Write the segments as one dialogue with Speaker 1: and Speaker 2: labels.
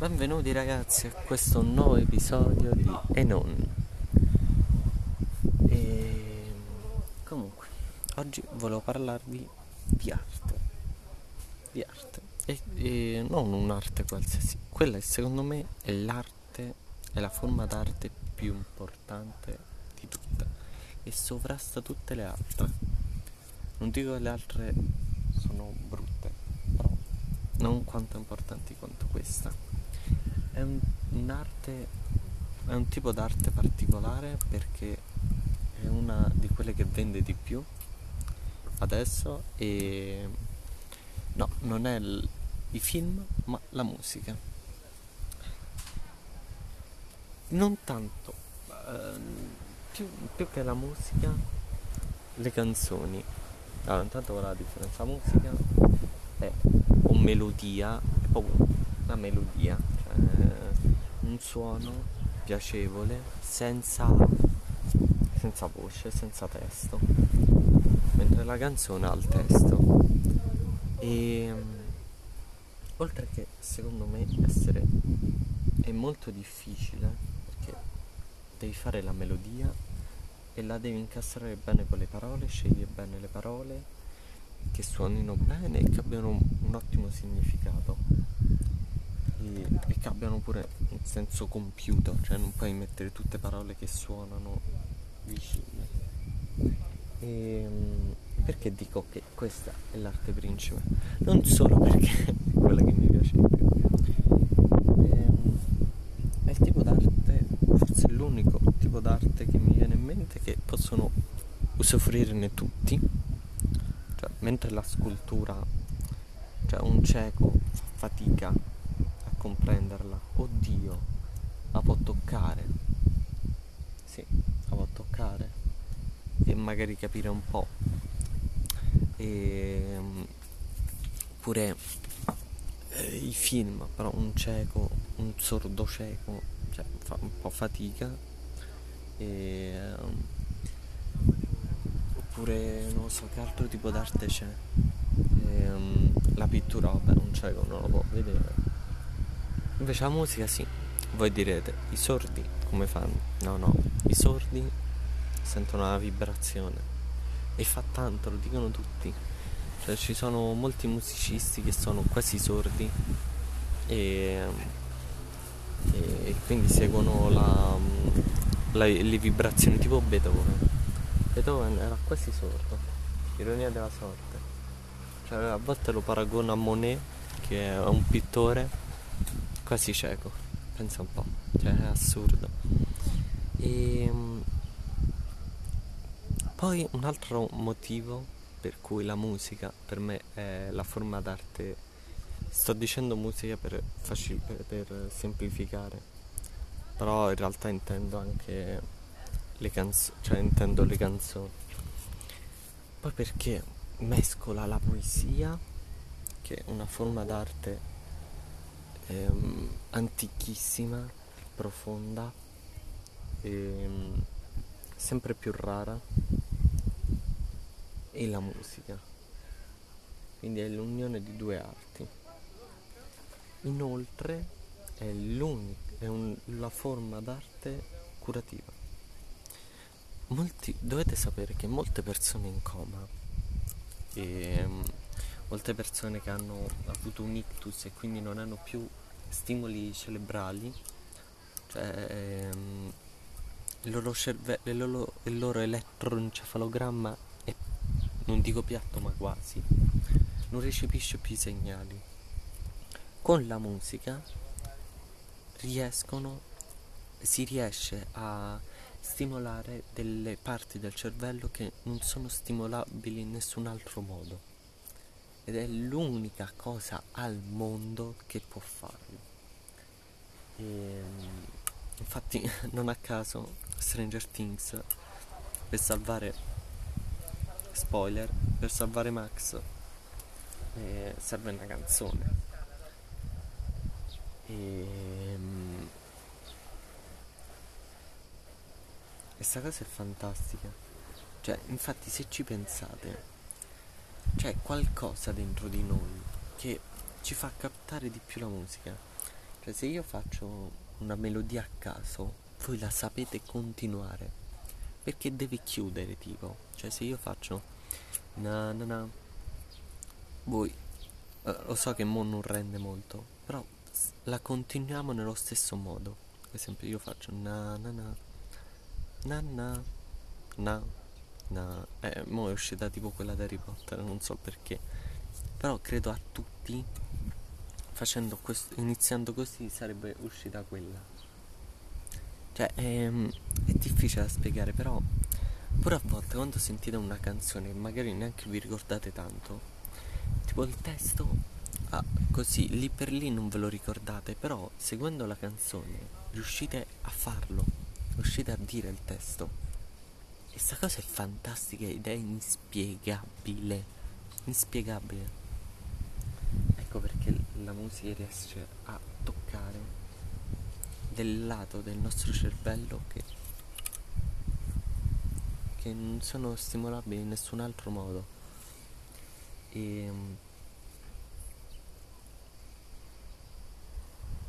Speaker 1: Benvenuti ragazzi a questo nuovo episodio di Enon. E comunque, oggi volevo parlarvi di arte. Di arte. E, e non un'arte qualsiasi. Quella secondo me è l'arte, è la forma d'arte più importante di tutte. E sovrasta tutte le altre. Non dico che le altre sono brutte, però non quanto importanti quanto questa. È un, un'arte, è un tipo d'arte particolare perché è una di quelle che vende di più adesso e no, non è l- i film, ma la musica. Non tanto, ehm, più, più che la musica, le canzoni. Allora, intanto qual è la differenza? Musica è o melodia, è proprio una melodia, cioè un suono piacevole senza, senza voce, senza testo, mentre la canzone ha il testo. E oltre che secondo me essere è molto difficile perché devi fare la melodia e la devi incastrare bene con le parole, scegli bene le parole che suonino bene e che abbiano un ottimo significato e, e che abbiano pure un senso compiuto, cioè non puoi mettere tutte parole che suonano vicine. E mm, perché dico che questa è l'arte principe? Non solo perché è quella che mi piace di più. Ehm, È il tipo d'arte, forse è l'unico tipo d'arte che mi viene in mente che possono usufruirne tutti. Cioè, mentre la scultura, cioè un cieco fa fatica comprenderla. Oddio, la può toccare. Sì, la può toccare. E magari capire un po'. E pure eh, i film, però un cieco, un sordo cieco, cioè fa un po' fatica. E, ehm, oppure non so che altro tipo d'arte c'è. Ehm, la pittura, vabbè, un cieco non lo può vedere. Invece la musica sì. Voi direte, i sordi come fanno? No, no, i sordi sentono la vibrazione. E fa tanto, lo dicono tutti. Cioè ci sono molti musicisti che sono quasi sordi e, e quindi seguono la, la- le vibrazioni tipo Beethoven. Beethoven era quasi sordo, ironia della sorte. Cioè a volte lo paragono a Monet, che è un pittore quasi cieco. Pensa un po', cioè è assurdo. E poi un altro motivo per cui la musica per me è la forma d'arte, sto dicendo musica per, facil- per semplificare, però in realtà intendo anche le canzoni, cioè intendo le canzoni. Poi perché mescola la poesia, che è una forma d'arte ehm, antichissima, profonda, ehm, sempre più rara, e la musica. Quindi è l'unione di due arti. Inoltre è è un- la forma d'arte curativa. Molti, dovete sapere che molte persone in coma e mm, molte persone che hanno avuto un ictus e quindi non hanno più stimoli cerebrali, cioè ehm, il loro, cerve- il loro, il loro elettroencefalogramma è, non dico piatto ma quasi, non recepisce più i segnali. Con la musica riescono, si riesce a stimolare delle parti del cervello che non sono stimolabili in nessun altro modo. Ed è l'unica cosa al mondo che può farlo. E, infatti, non a caso, Stranger Things, per salvare, spoiler, per salvare Max, eh, serve una canzone. E, e sta cosa è fantastica. Cioè, infatti, se ci pensate, c'è qualcosa dentro di noi che ci fa captare di più la musica. Cioè se io faccio una melodia a caso, voi la sapete continuare. Perché deve chiudere tipo. Cioè se io faccio na na na voi eh, lo so che mo non rende molto, però la continuiamo nello stesso modo. Per esempio io faccio na na na na na na na eh, mo è uscita tipo quella di Harry Potter, non so perché. Però credo a tutti facendo questo, iniziando così sarebbe uscita quella. Cioè è, ehm, è difficile da spiegare, però pure a volte quando sentite una canzone che magari neanche vi ricordate tanto, tipo il testo ah, così lì per lì non ve lo ricordate, però seguendo la canzone riuscite a farlo, riuscite a dire il testo. E sta cosa è fantastica ed è inspiegabile, inspiegabile. Ecco perché la musica riesce a toccare del lato del nostro cervello che, che non sono stimolabili in nessun altro modo. E ehm,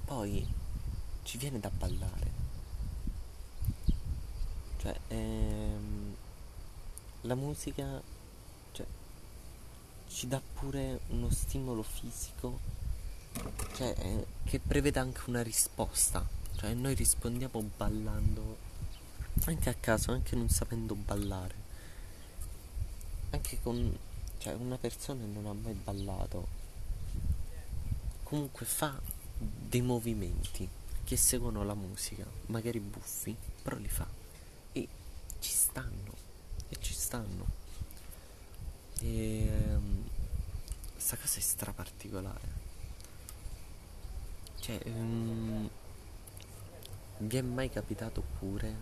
Speaker 1: poi ci viene da ballare. Cioè, ehm, la musica cioè, ci dà pure uno stimolo fisico cioè, eh, che prevede anche una risposta. Cioè, noi rispondiamo ballando anche a caso, anche non sapendo ballare. Anche con cioè, una persona non ha mai ballato. Comunque fa dei movimenti che seguono la musica, magari buffi, però li fa. Stanno. E ci stanno. E um, sta cosa è straparticolare. Cioè, um, vi è mai capitato pure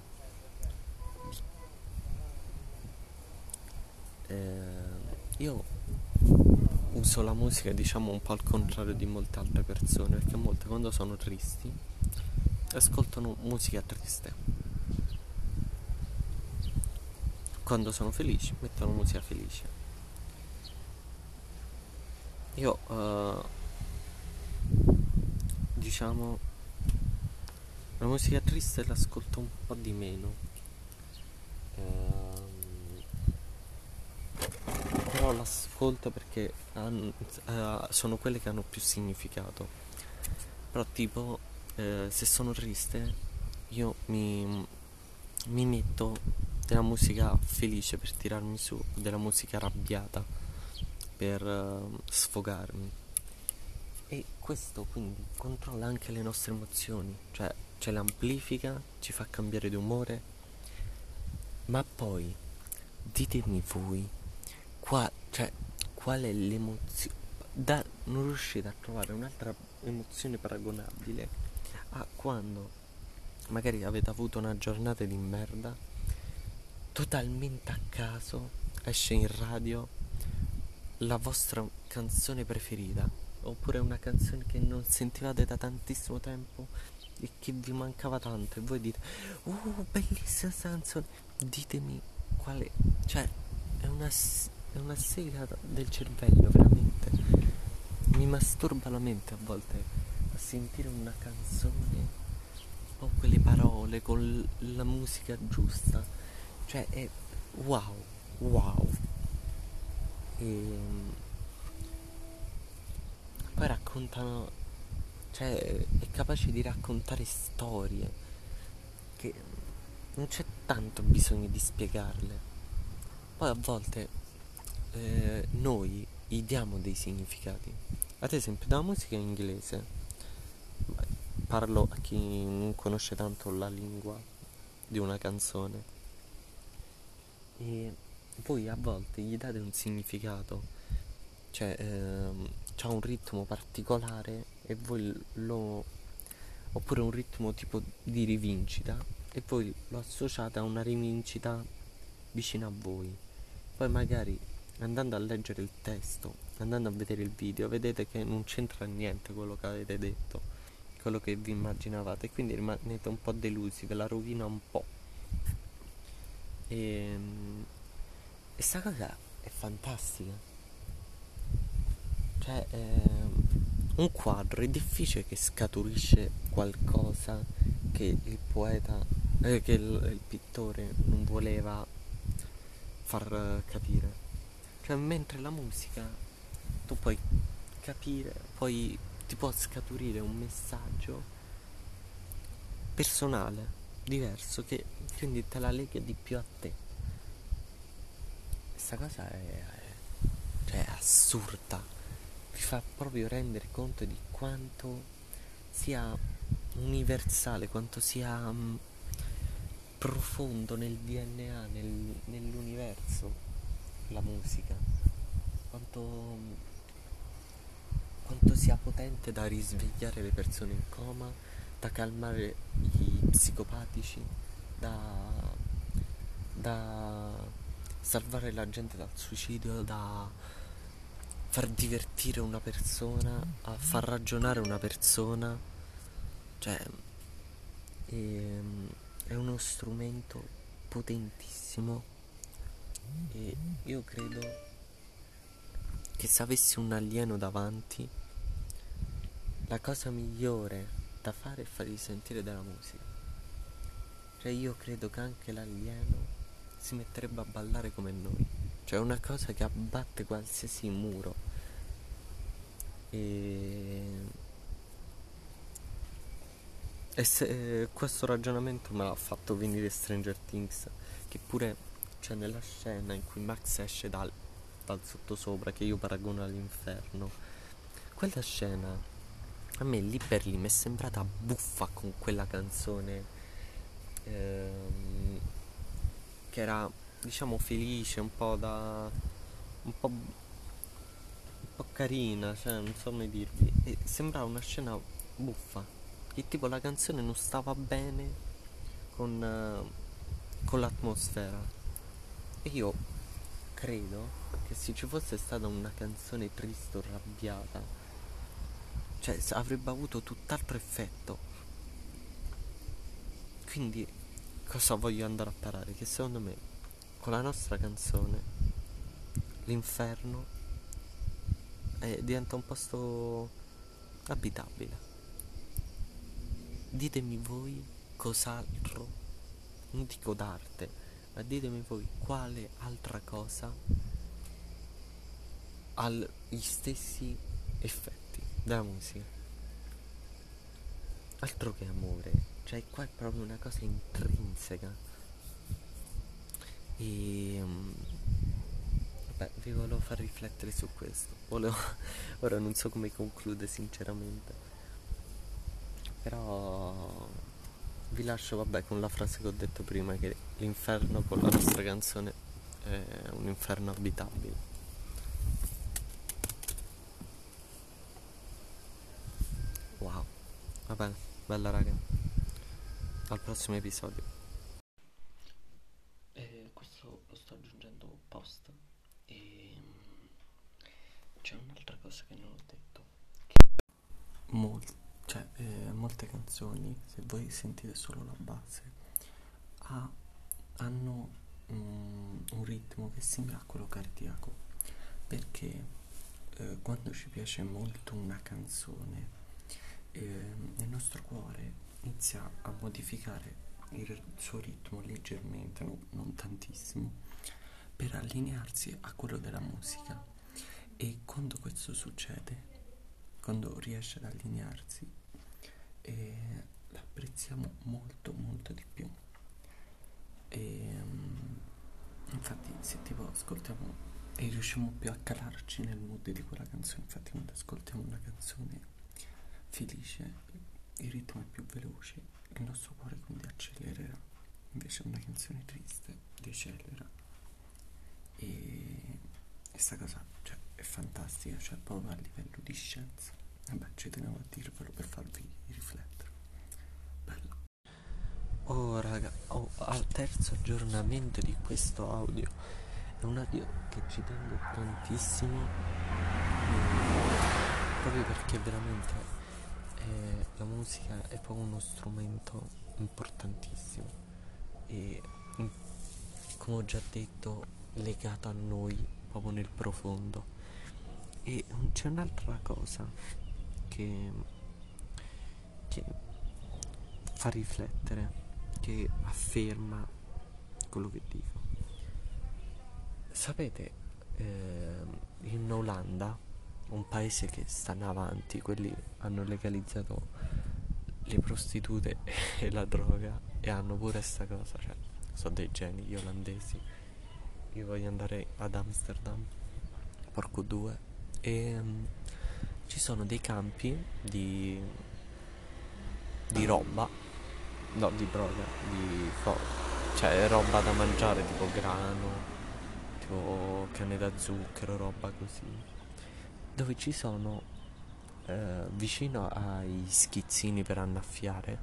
Speaker 1: eh, io uso la musica diciamo un po' al contrario di molte altre persone perché molte quando sono tristi ascoltano musica triste quando sono felici mettono musica felice. Io uh, diciamo la musica triste l'ascolto un po' di meno. Ehm, però l'ascolto perché hanno, eh, sono quelle che hanno più significato. Però tipo eh, se sono triste io mi, mi metto della musica felice per tirarmi su della musica arrabbiata per uh, sfogarmi e questo quindi controlla anche le nostre emozioni, cioè ce le amplifica, ci fa cambiare di umore. Ma poi ditemi voi qua, cioè, qual è l'emozione. Da, non riuscite a trovare un'altra emozione paragonabile a quando magari avete avuto una giornata di merda, totalmente a caso esce in radio la vostra canzone preferita oppure una canzone che non sentivate da tantissimo tempo e che vi mancava tanto e voi dite uh bellissima canzone ditemi quale cioè è una, è una sega del cervello veramente. Mi masturba la mente a volte a sentire una canzone con quelle parole con la musica giusta cioè è wow wow e ehm, poi raccontano, cioè è capace di raccontare storie che non c'è tanto bisogno di spiegarle. Poi a volte eh, noi gli diamo dei significati. Ad esempio, dalla musica inglese, parlo a chi non conosce tanto la lingua di una canzone, e voi a volte gli date un significato, cioè ehm, ha un ritmo particolare e voi lo oppure un ritmo tipo di rivincita e voi lo associate a una rivincita vicino a voi. Poi magari andando a leggere il testo andando a vedere il video vedete che non c'entra niente quello che avete detto quello che vi immaginavate e quindi rimanete un po' delusi ve la rovina un po' e, ehm, e sta cosa è fantastica cioè, eh, un quadro è difficile che scaturisce qualcosa che il poeta, eh, che il, il pittore non voleva far capire. Cioè, mentre la musica tu puoi capire, poi ti può scaturire un messaggio personale, diverso, che quindi te la lega di più a te. Questa cosa è, cioè, assurda, vi fa proprio rendere conto di quanto sia universale, quanto sia um, profondo nel DNA, nel, nell'universo, la musica, quanto quanto sia potente da risvegliare le persone in coma, da calmare i psicopatici, da, da salvare la gente dal suicidio, da far divertire una persona, a far ragionare una persona, cioè è, ehm, è uno strumento potentissimo e io credo che se avessi un alieno davanti, la cosa migliore da fare è fargli sentire della musica. Cioè io credo che anche l'alieno si metterebbe a ballare come noi. Cioè una cosa che abbatte qualsiasi muro. E... E se, eh, questo ragionamento me l'ha fatto venire Stranger Things, che pure c'è nella scena in cui Max esce dal dal sottosopra che io paragono all'inferno. Quella scena a me lì per lì mi è sembrata buffa con quella canzone ehm, che era diciamo felice, un po' da un po', un po' carina, cioè non so come dirvi. E sembrava una scena buffa. Che tipo la canzone non stava bene con, con l'atmosfera. E io credo che se ci fosse stata una canzone triste o arrabbiata, cioè avrebbe avuto tutt'altro effetto. Quindi cosa voglio andare a parare? Che secondo me con la nostra canzone l'inferno è, diventa un posto abitabile. Ditemi voi cos'altro, non dico d'arte, ma ditemi voi quale altra cosa ha gli stessi effetti della musica. Altro che amore, cioè qua è proprio una cosa intrinseca. E um, vabbè, vi volevo far riflettere su questo. Volevo, ora non so come conclude sinceramente. Però vi lascio vabbè con la frase che ho detto prima che l'inferno con la nostra canzone è un inferno abitabile. Wow, va bene, bella raga. Al prossimo episodio. E questo lo sto aggiungendo post e mm, c'è un'altra cosa che non ho detto. Molti cioè eh, molte canzoni, se voi sentite solo la base, ha, hanno um, un ritmo che simila a quello cardiaco, perché eh, quando ci piace molto una canzone, eh, il nostro cuore inizia a modificare il suo ritmo leggermente, no, non tantissimo, per allinearsi a quello della musica. E quando questo succede, quando riesce ad allinearsi, e l'apprezziamo molto molto di più e um, infatti se tipo ascoltiamo e riusciamo più a calarci nel mood di quella canzone infatti quando ascoltiamo una canzone felice il ritmo è più veloce il nostro cuore quindi accelererà invece una canzone triste decelera e questa cosa cioè, è fantastica cioè proprio a livello di scienza Vabbè, ci tenevo a dirvelo per farvi riflettere. Bello. Oh raga, oh, al terzo aggiornamento di questo audio. È un audio che ci tengo tantissimo. Proprio perché veramente eh, la musica è proprio uno strumento importantissimo. E come ho già detto, legato a noi proprio nel profondo. E c'è un'altra cosa che, che fa riflettere, che afferma quello che dico. Sapete, eh, in Olanda, un paese che stanno avanti, quelli hanno legalizzato le prostitute e la droga e hanno pure sta cosa, cioè, sono dei geni gli olandesi. Io voglio andare ad Amsterdam, porco due, e um, ci sono dei campi di, di roba, no, di droga, di cioè roba da mangiare tipo grano tipo canne da zucchero, roba così, dove ci sono eh, vicino ai schizzini per annaffiare,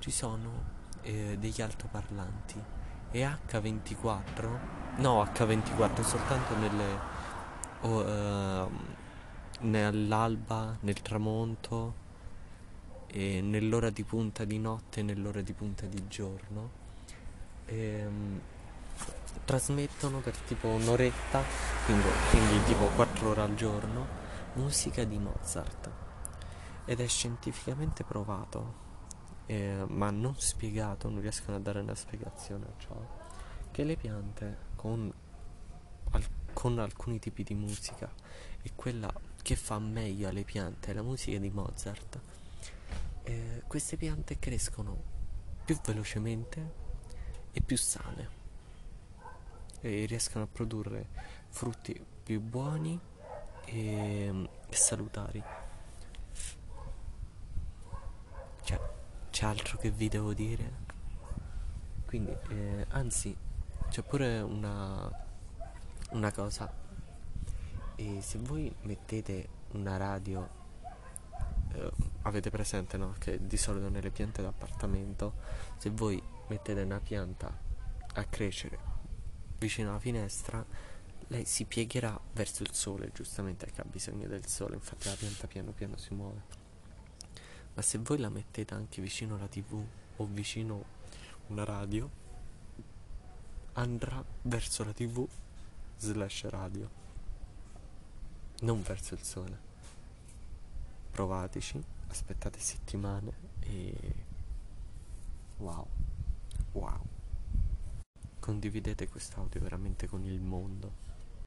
Speaker 1: ci sono eh, degli altoparlanti e H24, no H24 soltanto nelle, oh, eh, nell'alba, nel tramonto e nell'ora di punta di notte e nell'ora di punta di giorno. Ehm, trasmettono per tipo un'oretta, quindi, quindi tipo 4 ore al giorno, musica di Mozart. Ed è scientificamente provato, eh, ma non spiegato, non riescono a dare una spiegazione a ciò, che le piante con, al, con alcuni tipi di musica e quella che fa meglio alle piante la musica di Mozart, eh, queste piante crescono più velocemente e più sane e riescano a produrre frutti più buoni e, e salutari. Cioè, c'è altro che vi devo dire? Quindi, eh, anzi, c'è pure una, una cosa. E se voi mettete una radio, eh, avete presente no? Che di solito nelle piante d'appartamento, se voi mettete una pianta a crescere vicino alla finestra, lei si piegherà verso il sole, giustamente perché ha bisogno del sole, infatti la pianta piano piano si muove. Ma se voi la mettete anche vicino alla tv o vicino una radio, andrà verso la tv slash radio, non verso il sole. Provateci, aspettate settimane e wow, wow condividete quest'audio veramente con il mondo.